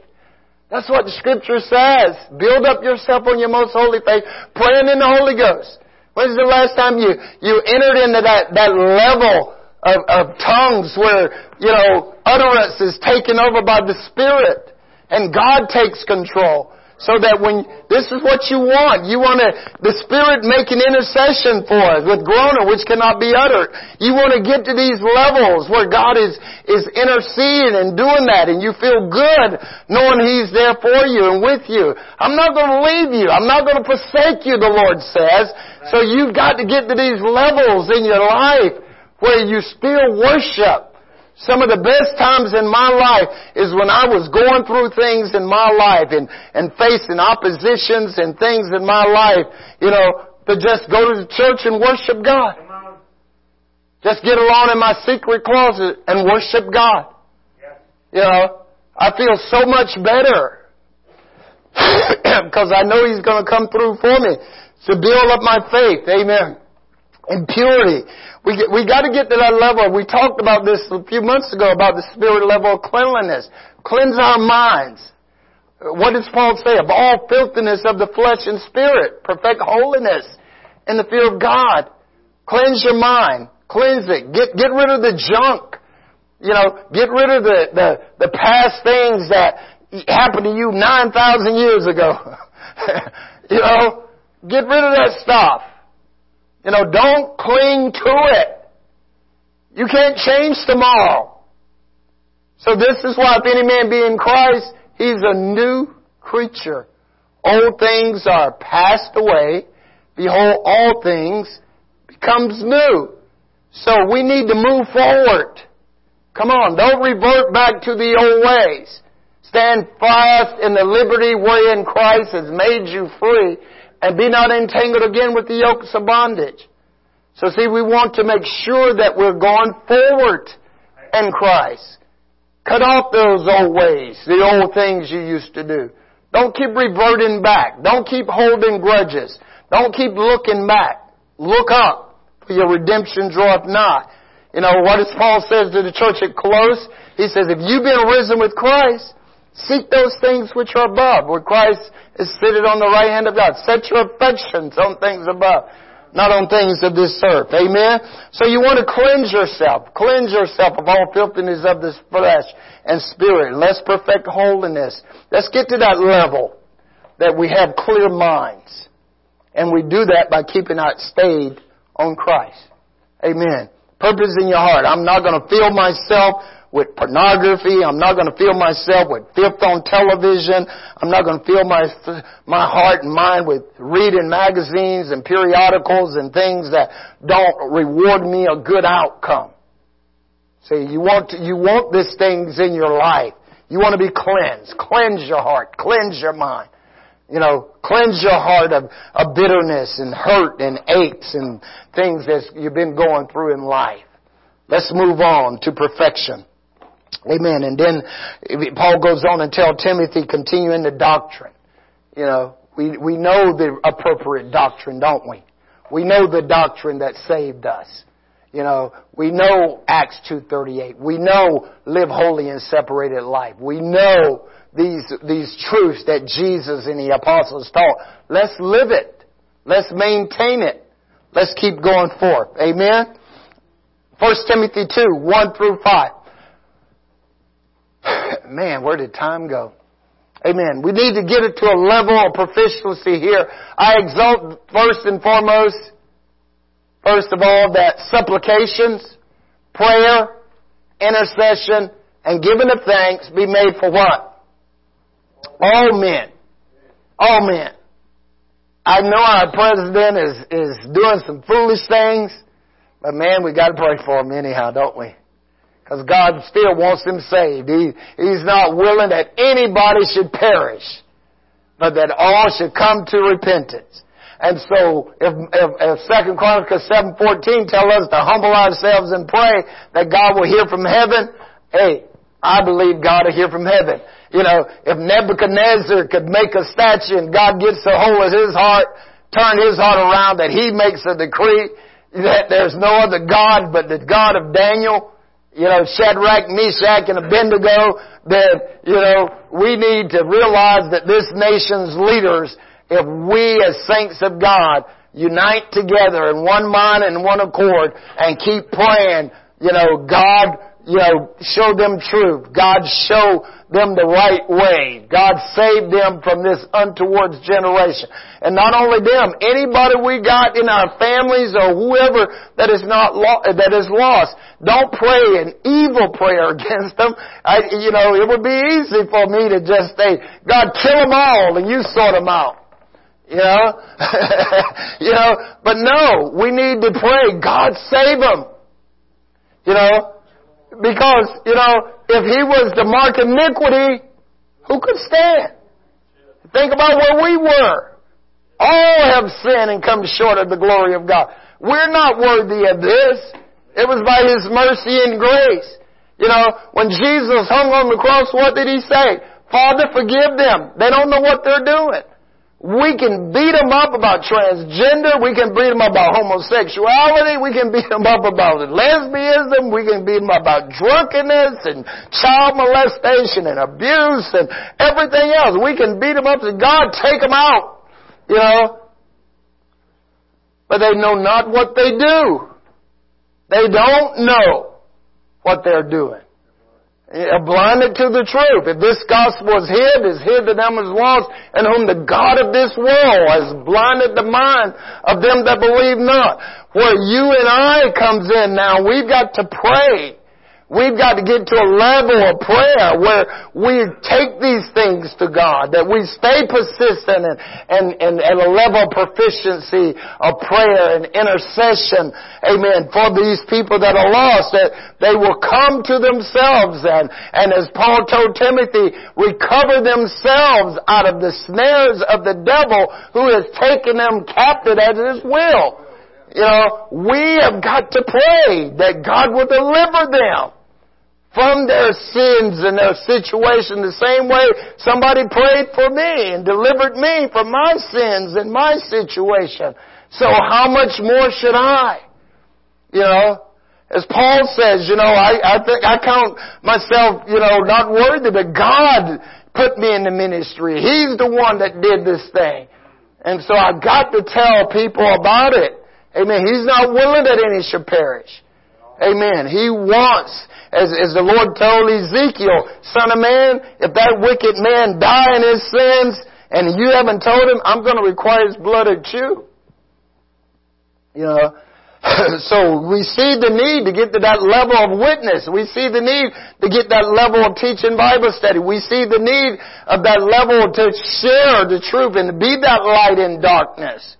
That's what the scripture says. Build up yourself on your most holy faith, praying in the Holy Ghost. When's the last time you, you entered into that, that level of, of tongues where, you know, utterance is taken over by the Spirit and God takes control? So that when, this is what you want. You want to, the Spirit make an intercession for us with groaning which cannot be uttered. You want to get to these levels where God is, is interceding and doing that and you feel good knowing He's there for you and with you. I'm not going to leave you. I'm not going to forsake you, the Lord says. So you've got to get to these levels in your life where you still worship. Some of the best times in my life is when I was going through things in my life and, and facing oppositions and things in my life, you know, to just go to the church and worship God. Just get alone in my secret closet and worship God. You know, I feel so much better because I know He's going to come through for me to build up my faith. Amen. And purity. We, get, we got to get to that level. We talked about this a few months ago about the spirit level of cleanliness. Cleanse our minds. What does Paul say? Of all filthiness of the flesh and spirit. Perfect holiness in the fear of God. Cleanse your mind. Cleanse it. Get, get rid of the junk. You know, get rid of the, the, the past things that happened to you 9,000 years ago. you know, get rid of that stuff. You know, don't cling to it. You can't change tomorrow. So this is why if any man be in Christ, he's a new creature. Old things are passed away. Behold, all things becomes new. So we need to move forward. Come on, don't revert back to the old ways. Stand fast in the liberty wherein Christ has made you free and be not entangled again with the yokes of bondage. So see, we want to make sure that we're going forward in Christ. Cut off those old ways, the old things you used to do. Don't keep reverting back. Don't keep holding grudges. Don't keep looking back. Look up, for your redemption draweth nigh. You know, what does Paul says to the church at Colosse? He says, if you've been risen with Christ, Seek those things which are above, where Christ is seated on the right hand of God. Set your affections on things above, not on things of this earth. Amen? So you want to cleanse yourself. Cleanse yourself of all filthiness of this flesh and spirit. Let's perfect holiness. Let's get to that level that we have clear minds. And we do that by keeping our stayed on Christ. Amen. Purpose in your heart. I'm not going to fill myself with pornography. I'm not going to fill myself with filth on television. I'm not going to fill my, my heart and mind with reading magazines and periodicals and things that don't reward me a good outcome. See, you want to, you want these things in your life. You want to be cleansed. Cleanse your heart. Cleanse your mind. You know, cleanse your heart of, of bitterness and hurt and aches and things that you've been going through in life. Let's move on to perfection. Amen. And then Paul goes on and tell Timothy, continue in the doctrine. You know, we, we know the appropriate doctrine, don't we? We know the doctrine that saved us. You know, we know Acts 2.38. We know live holy and separated life. We know these, these truths that Jesus and the apostles taught. Let's live it. Let's maintain it. Let's keep going forth. Amen? 1 Timothy 2, 1 through 5. Man, where did time go? Amen. We need to get it to a level of proficiency here. I exalt first and foremost, first of all, that supplications, prayer, intercession, and giving of thanks be made for what? All men. All men. I know our president is, is doing some foolish things, but man, we gotta pray for him anyhow, don't we? Because God still wants them saved. He, he's not willing that anybody should perish, but that all should come to repentance. And so, if, if, if 2 Chronicles 7.14 tell us to humble ourselves and pray that God will hear from heaven, hey, I believe God will hear from heaven. You know, if Nebuchadnezzar could make a statue and God gets a hold of his heart, turn his heart around, that he makes a decree that there's no other God but the God of Daniel, you know, Shadrach, Meshach, and Abednego, that, you know, we need to realize that this nation's leaders, if we as saints of God unite together in one mind and one accord and keep praying, you know, God, you know, show them truth. God show them the right way. God save them from this untoward generation. And not only them, anybody we got in our families or whoever that is not lo- that is lost, don't pray an evil prayer against them. I, you know, it would be easy for me to just say, God, kill them all and you sort them out. You know? you know, but no, we need to pray, God save them. You know, because, you know, if he was the mark iniquity, who could stand? Think about where we were. All have sinned and come short of the glory of God. We're not worthy of this. It was by His mercy and grace. You know, when Jesus hung on the cross, what did He say? Father, forgive them. They don't know what they're doing. We can beat them up about transgender. We can beat them up about homosexuality. We can beat them up about lesbianism. We can beat them up about drunkenness and child molestation and abuse and everything else. We can beat them up to God, take them out. You know? But they know not what they do. They don't know what they're doing blinded to the truth. If this gospel is hid, is hid to them as lost, and whom the God of this world has blinded the mind of them that believe not. Where you and I comes in now, we've got to pray. We've got to get to a level of prayer where we take these things to God, that we stay persistent and, and, and at a level of proficiency of prayer and intercession, amen, for these people that are lost, that they will come to themselves and, and as Paul told Timothy, recover themselves out of the snares of the devil who has taken them captive at his will. You know, we have got to pray that God will deliver them from their sins and their situation the same way somebody prayed for me and delivered me from my sins and my situation. So how much more should I? You know, as Paul says, you know, I, I think, I count myself, you know, not worthy, but God put me in the ministry. He's the one that did this thing. And so I've got to tell people about it. Amen. He's not willing that any should perish. Amen. He wants as, as the Lord told Ezekiel, son of man, if that wicked man die in his sins and you haven't told him, I'm going to require his blood of you. You know, so we see the need to get to that level of witness. We see the need to get that level of teaching Bible study. We see the need of that level to share the truth and to be that light in darkness.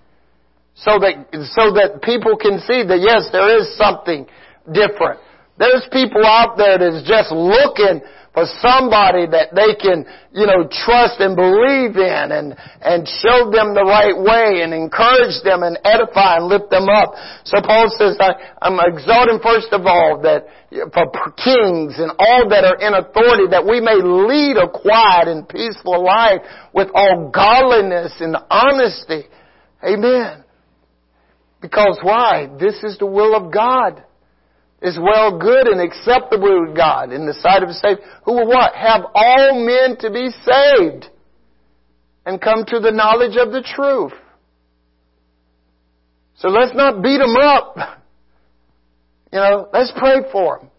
So that, so that people can see that yes, there is something different. There's people out there that's just looking for somebody that they can, you know, trust and believe in and, and show them the right way and encourage them and edify and lift them up. So Paul says, I, I'm exalting first of all that for kings and all that are in authority that we may lead a quiet and peaceful life with all godliness and honesty. Amen. Because why? This is the will of God is well, good, and acceptable to God in the sight of His Savior, who will what? Have all men to be saved and come to the knowledge of the truth. So let's not beat them up. You know, let's pray for them.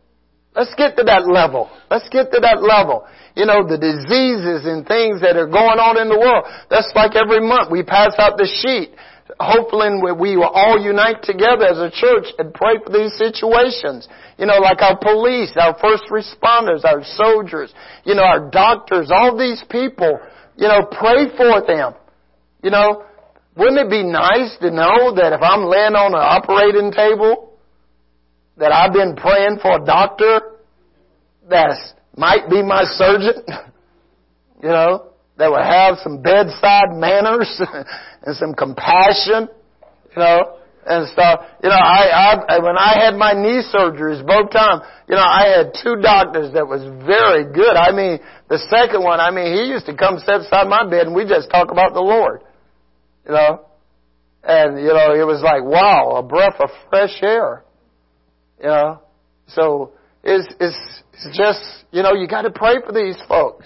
Let's get to that level. Let's get to that level. You know, the diseases and things that are going on in the world. That's like every month we pass out the sheet hopefully we will all unite together as a church and pray for these situations. You know, like our police, our first responders, our soldiers, you know, our doctors, all these people, you know, pray for them. You know, wouldn't it be nice to know that if I'm laying on an operating table, that I've been praying for a doctor that might be my surgeon? you know, that would have some bedside manners and some compassion, you know, and stuff. You know, I, I when I had my knee surgeries both times, you know, I had two doctors that was very good. I mean, the second one, I mean, he used to come sit beside my bed and we just talk about the Lord, you know, and you know, it was like wow, a breath of fresh air, you know. So it's it's, it's just you know, you got to pray for these folks,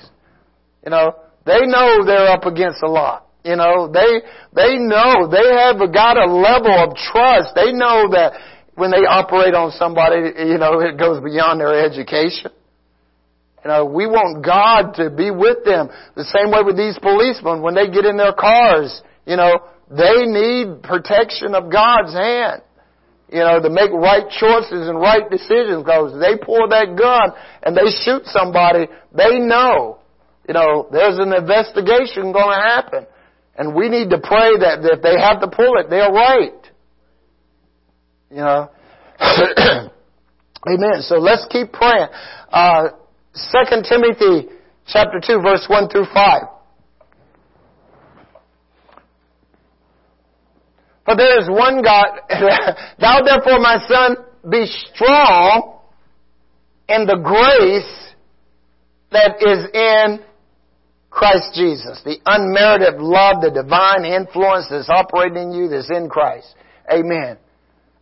you know. They know they're up against a lot. You know, they, they know, they have got a level of trust. They know that when they operate on somebody, you know, it goes beyond their education. You know, we want God to be with them. The same way with these policemen, when they get in their cars, you know, they need protection of God's hand. You know, to make right choices and right decisions because they pull that gun and they shoot somebody, they know, you know, there's an investigation going to happen. And we need to pray that if they have to pull it, they're right. You know. Amen. So let's keep praying. Uh, 2 Timothy chapter 2 verse 1 through 5. For there is one God. Thou therefore, my son, be strong in the grace that is in Christ Jesus. The unmerited love, the divine influence that's operating in you that's in Christ. Amen.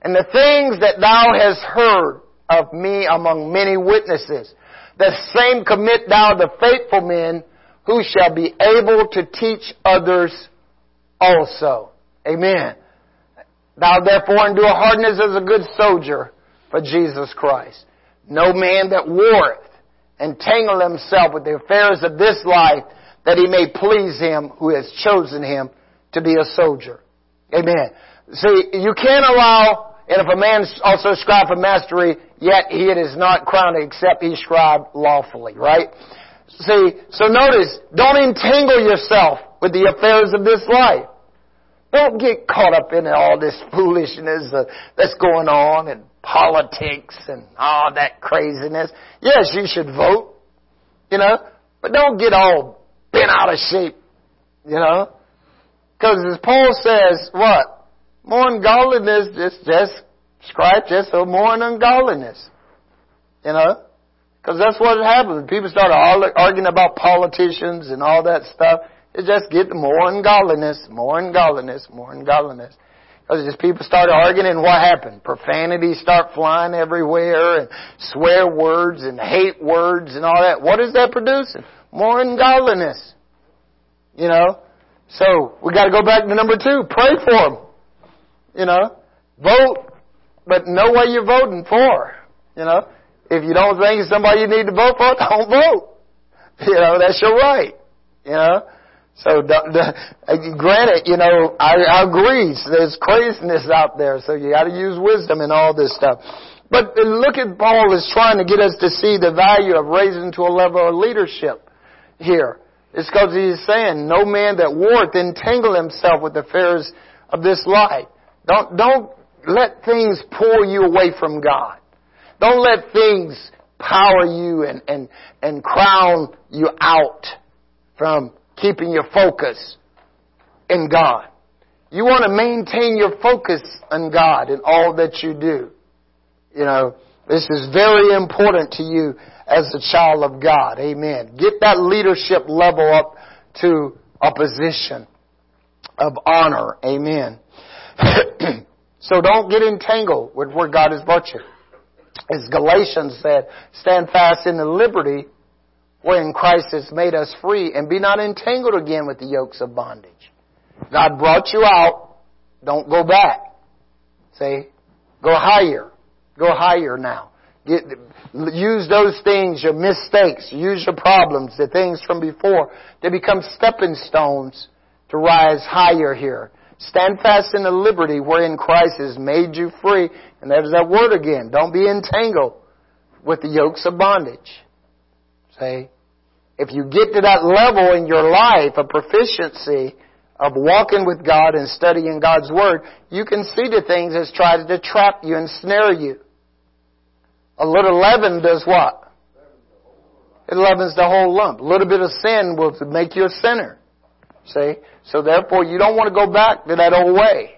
And the things that thou hast heard of me among many witnesses, the same commit thou to faithful men who shall be able to teach others also. Amen. Thou therefore endure hardness as a good soldier for Jesus Christ. No man that warreth entangle himself with the affairs of this life that he may please him who has chosen him to be a soldier. Amen. See, you can't allow, and if a man also scribe for mastery, yet he is not crowned except he scribe lawfully, right? See, so notice, don't entangle yourself with the affairs of this life. Don't get caught up in all this foolishness uh, that's going on and politics and all that craziness. Yes, you should vote, you know, but don't get all bent out of shape, you know. Because as Paul says, what? More ungodliness, just, just scribe just so more ungodliness. You know? Because that's what happens. People start all arguing about politicians and all that stuff. It just gets more ungodliness, more ungodliness, more ungodliness. Because just people start arguing and what happened? Profanity start flying everywhere and swear words and hate words and all that. What is that producing? More ungodliness. You know? So, we gotta go back to number two. Pray for them. You know? Vote, but know what you're voting for. You know? If you don't think somebody you need to vote for, don't vote. You know, that's your right. You know? So, granted, you know, I, I agree. There's craziness out there, so you got to use wisdom in all this stuff. But look at Paul is trying to get us to see the value of raising to a level of leadership here. It's because he's saying, no man that warreth entangle himself with the affairs of this life. Don't, don't let things pull you away from God. Don't let things power you and, and, and crown you out from keeping your focus in God. You want to maintain your focus on God in all that you do. You know, this is very important to you as a child of God. Amen. Get that leadership level up to a position of honor. Amen. so don't get entangled with where God has brought you. As Galatians said, stand fast in the liberty wherein Christ has made us free, and be not entangled again with the yokes of bondage. God brought you out. Don't go back. Say, go higher. Go higher now. Get, use those things, your mistakes, use your problems, the things from before, to become stepping stones to rise higher here. Stand fast in the liberty wherein Christ has made you free. And there's that word again. Don't be entangled with the yokes of bondage. Say, if you get to that level in your life of proficiency of walking with God and studying God's Word, you can see the things that's tried to trap you and snare you. A little leaven does what? It leavens the whole lump. A little bit of sin will make you a sinner. See? So therefore, you don't want to go back to that old way.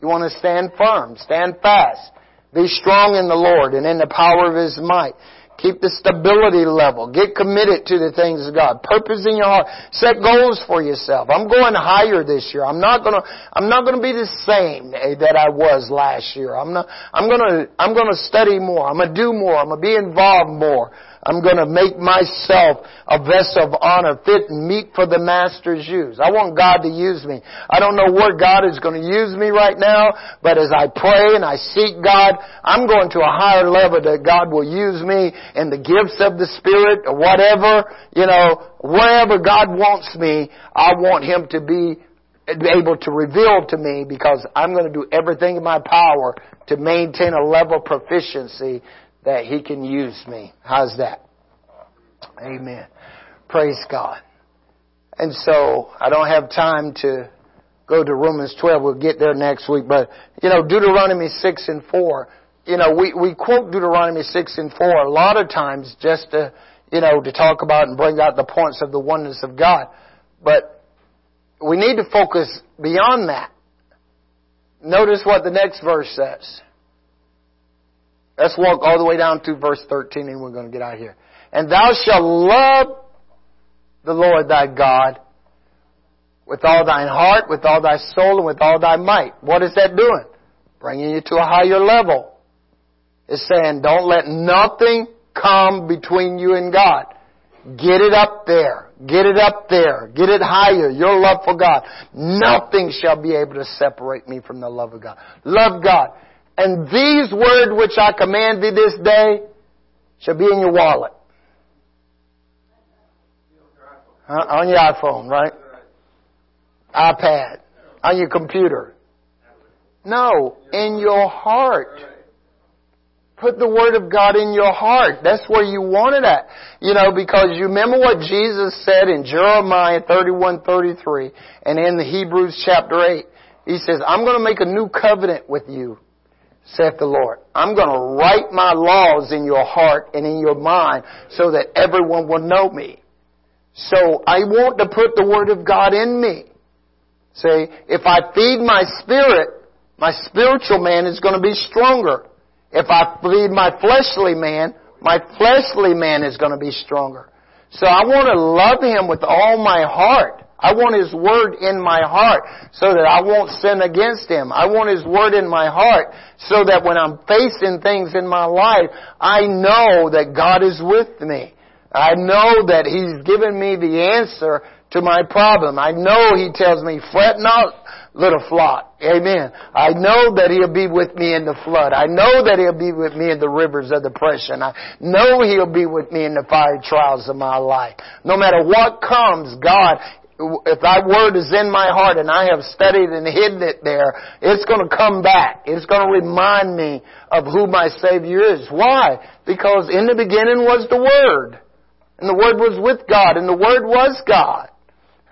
You want to stand firm, stand fast. Be strong in the Lord and in the power of His might. Keep the stability level. Get committed to the things of God. Purpose in your heart. Set goals for yourself. I'm going higher this year. I'm not gonna, I'm not gonna be the same eh, that I was last year. I'm not, I'm gonna, I'm gonna study more. I'm gonna do more. I'm gonna be involved more. I'm going to make myself a vessel of honor, fit and meet for the Master's use. I want God to use me. I don't know where God is going to use me right now, but as I pray and I seek God, I'm going to a higher level that God will use me in the gifts of the Spirit or whatever, you know, wherever God wants me, I want Him to be able to reveal to me because I'm going to do everything in my power to maintain a level of proficiency that He can use me. How's that? Amen. Praise God. And so, I don't have time to go to Romans 12. We'll get there next week. But, you know, Deuteronomy 6 and 4. You know, we, we quote Deuteronomy 6 and 4 a lot of times just to, you know, to talk about and bring out the points of the oneness of God. But we need to focus beyond that. Notice what the next verse says. Let's walk all the way down to verse 13 and we're going to get out of here. And thou shalt love the Lord thy God with all thine heart, with all thy soul, and with all thy might. What is that doing? Bringing you to a higher level. It's saying don't let nothing come between you and God. Get it up there. Get it up there. Get it higher. Your love for God. Nothing shall be able to separate me from the love of God. Love God. And these words which I command thee this day shall be in your wallet. On your iPhone, right? iPad. On your computer. No, in your heart. Put the Word of God in your heart. That's where you want it at. You know, because you remember what Jesus said in Jeremiah 31, 33, and in the Hebrews chapter 8. He says, I'm going to make a new covenant with you, saith the Lord. I'm going to write my laws in your heart and in your mind so that everyone will know me. So I want to put the Word of God in me. See, if I feed my spirit, my spiritual man is going to be stronger. If I feed my fleshly man, my fleshly man is going to be stronger. So I want to love Him with all my heart. I want His Word in my heart so that I won't sin against Him. I want His Word in my heart so that when I'm facing things in my life, I know that God is with me. I know that He's given me the answer to my problem. I know He tells me, fret not, little flock. Amen. I know that He'll be with me in the flood. I know that He'll be with me in the rivers of depression. I know He'll be with me in the fire trials of my life. No matter what comes, God, if that word is in my heart and I have studied and hidden it there, it's going to come back. It's going to remind me of who my Savior is. Why? Because in the beginning was the Word. And the Word was with God. And the Word was God.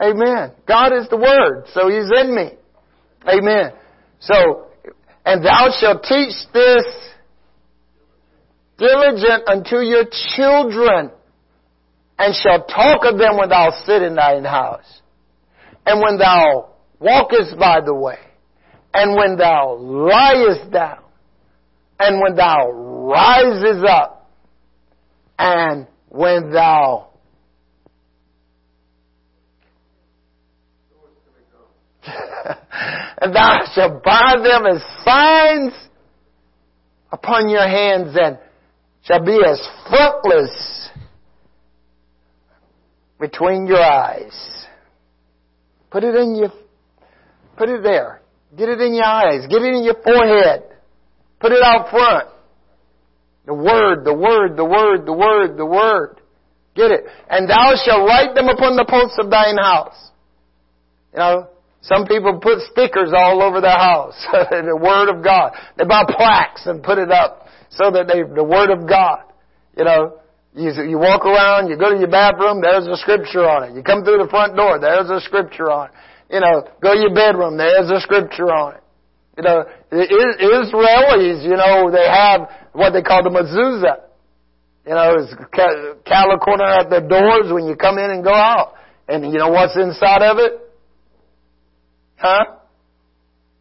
Amen. God is the Word. So He's in me. Amen. So, and thou shalt teach this diligent unto your children, and shall talk of them when thou sit in thine house, and when thou walkest by the way, and when thou liest down, and when thou risest up, and when thou and thou shalt bind them as signs upon your hands and shall be as frontlets between your eyes. Put it in your, put it there. Get it in your eyes. Get it in your forehead. Put it out front. The word, the word, the word, the word, the word. Get it. And thou shalt write them upon the posts of thine house. You know, some people put stickers all over their house, the Word of God. They buy plaques and put it up so that they, the Word of God. You know, you, you walk around, you go to your bathroom, there's a scripture on it. You come through the front door, there's a scripture on it. You know, go to your bedroom, there's a scripture on it. You know, Israelis, you know, they have what they call the mezuzah. You know, it's cattle corner at their doors when you come in and go out. And you know what's inside of it? Huh?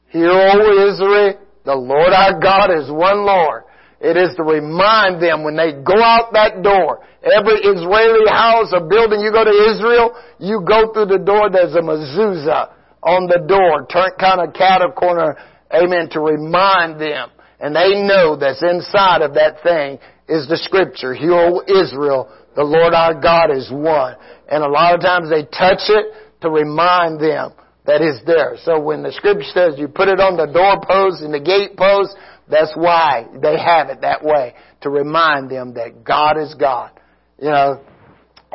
Hear, O Israel, the Lord our God is one Lord. It is to remind them when they go out that door. Every Israeli house or building you go to Israel, you go through the door, there's a mezuzah on the door, turn kind of cattle corner, amen, to remind them. And they know that's inside of that thing is the scripture. Hear, O Israel, the Lord our God is one. And a lot of times they touch it to remind them that is there. So when the scripture says you put it on the doorpost and the gatepost, that's why they have it that way. To remind them that God is God. You know,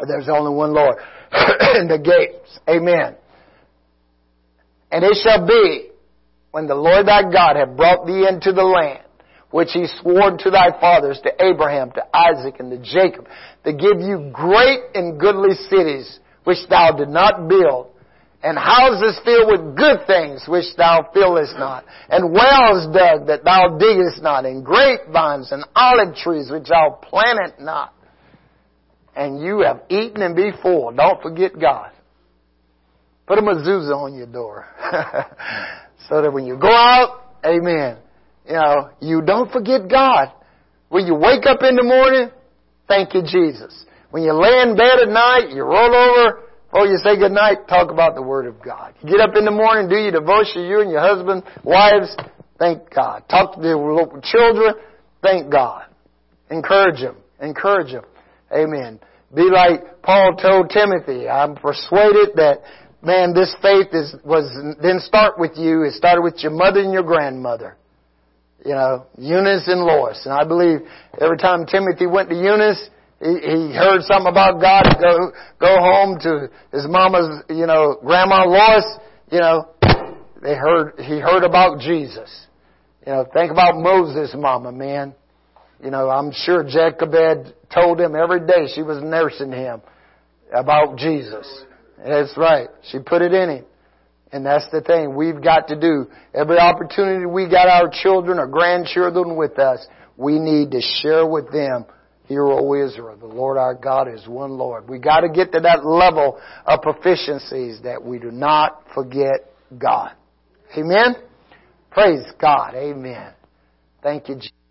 there's only one Lord. in the gates. Amen. And it shall be when the Lord thy God have brought thee into the land, which he swore to thy fathers, to Abraham, to Isaac, and to Jacob, to give you great and goodly cities, which thou did not build, and houses filled with good things, which thou fillest not, and wells dug that thou diggest not, and grapevines and olive trees, which thou plantest not. And you have eaten and be full. Don't forget God. Put a mezuzah on your door. so that when you go out, amen, you know, you don't forget God. When you wake up in the morning, thank you, Jesus. When you lay in bed at night, you roll over, or you say good night, talk about the Word of God. You get up in the morning, do your devotion, you and your husband, wives, thank God. Talk to the children, thank God. Encourage them. Encourage them. Amen. Be like Paul told Timothy, I'm persuaded that man, this faith is, was, didn't start with you. It started with your mother and your grandmother. You know, Eunice and Lois. And I believe every time Timothy went to Eunice, he, he heard something about God. Go, go home to his mama's, you know, grandma Lois. You know, they heard, he heard about Jesus. You know, think about Moses' mama, man. You know, I'm sure Jochebed told him every day she was nursing him about Jesus. That's right. She put it in him. And that's the thing we've got to do. Every opportunity we got our children or grandchildren with us, we need to share with them, Hear, O Israel, the Lord our God is one Lord. We got to get to that level of proficiencies that we do not forget God. Amen? Praise God. Amen. Thank you, Jesus.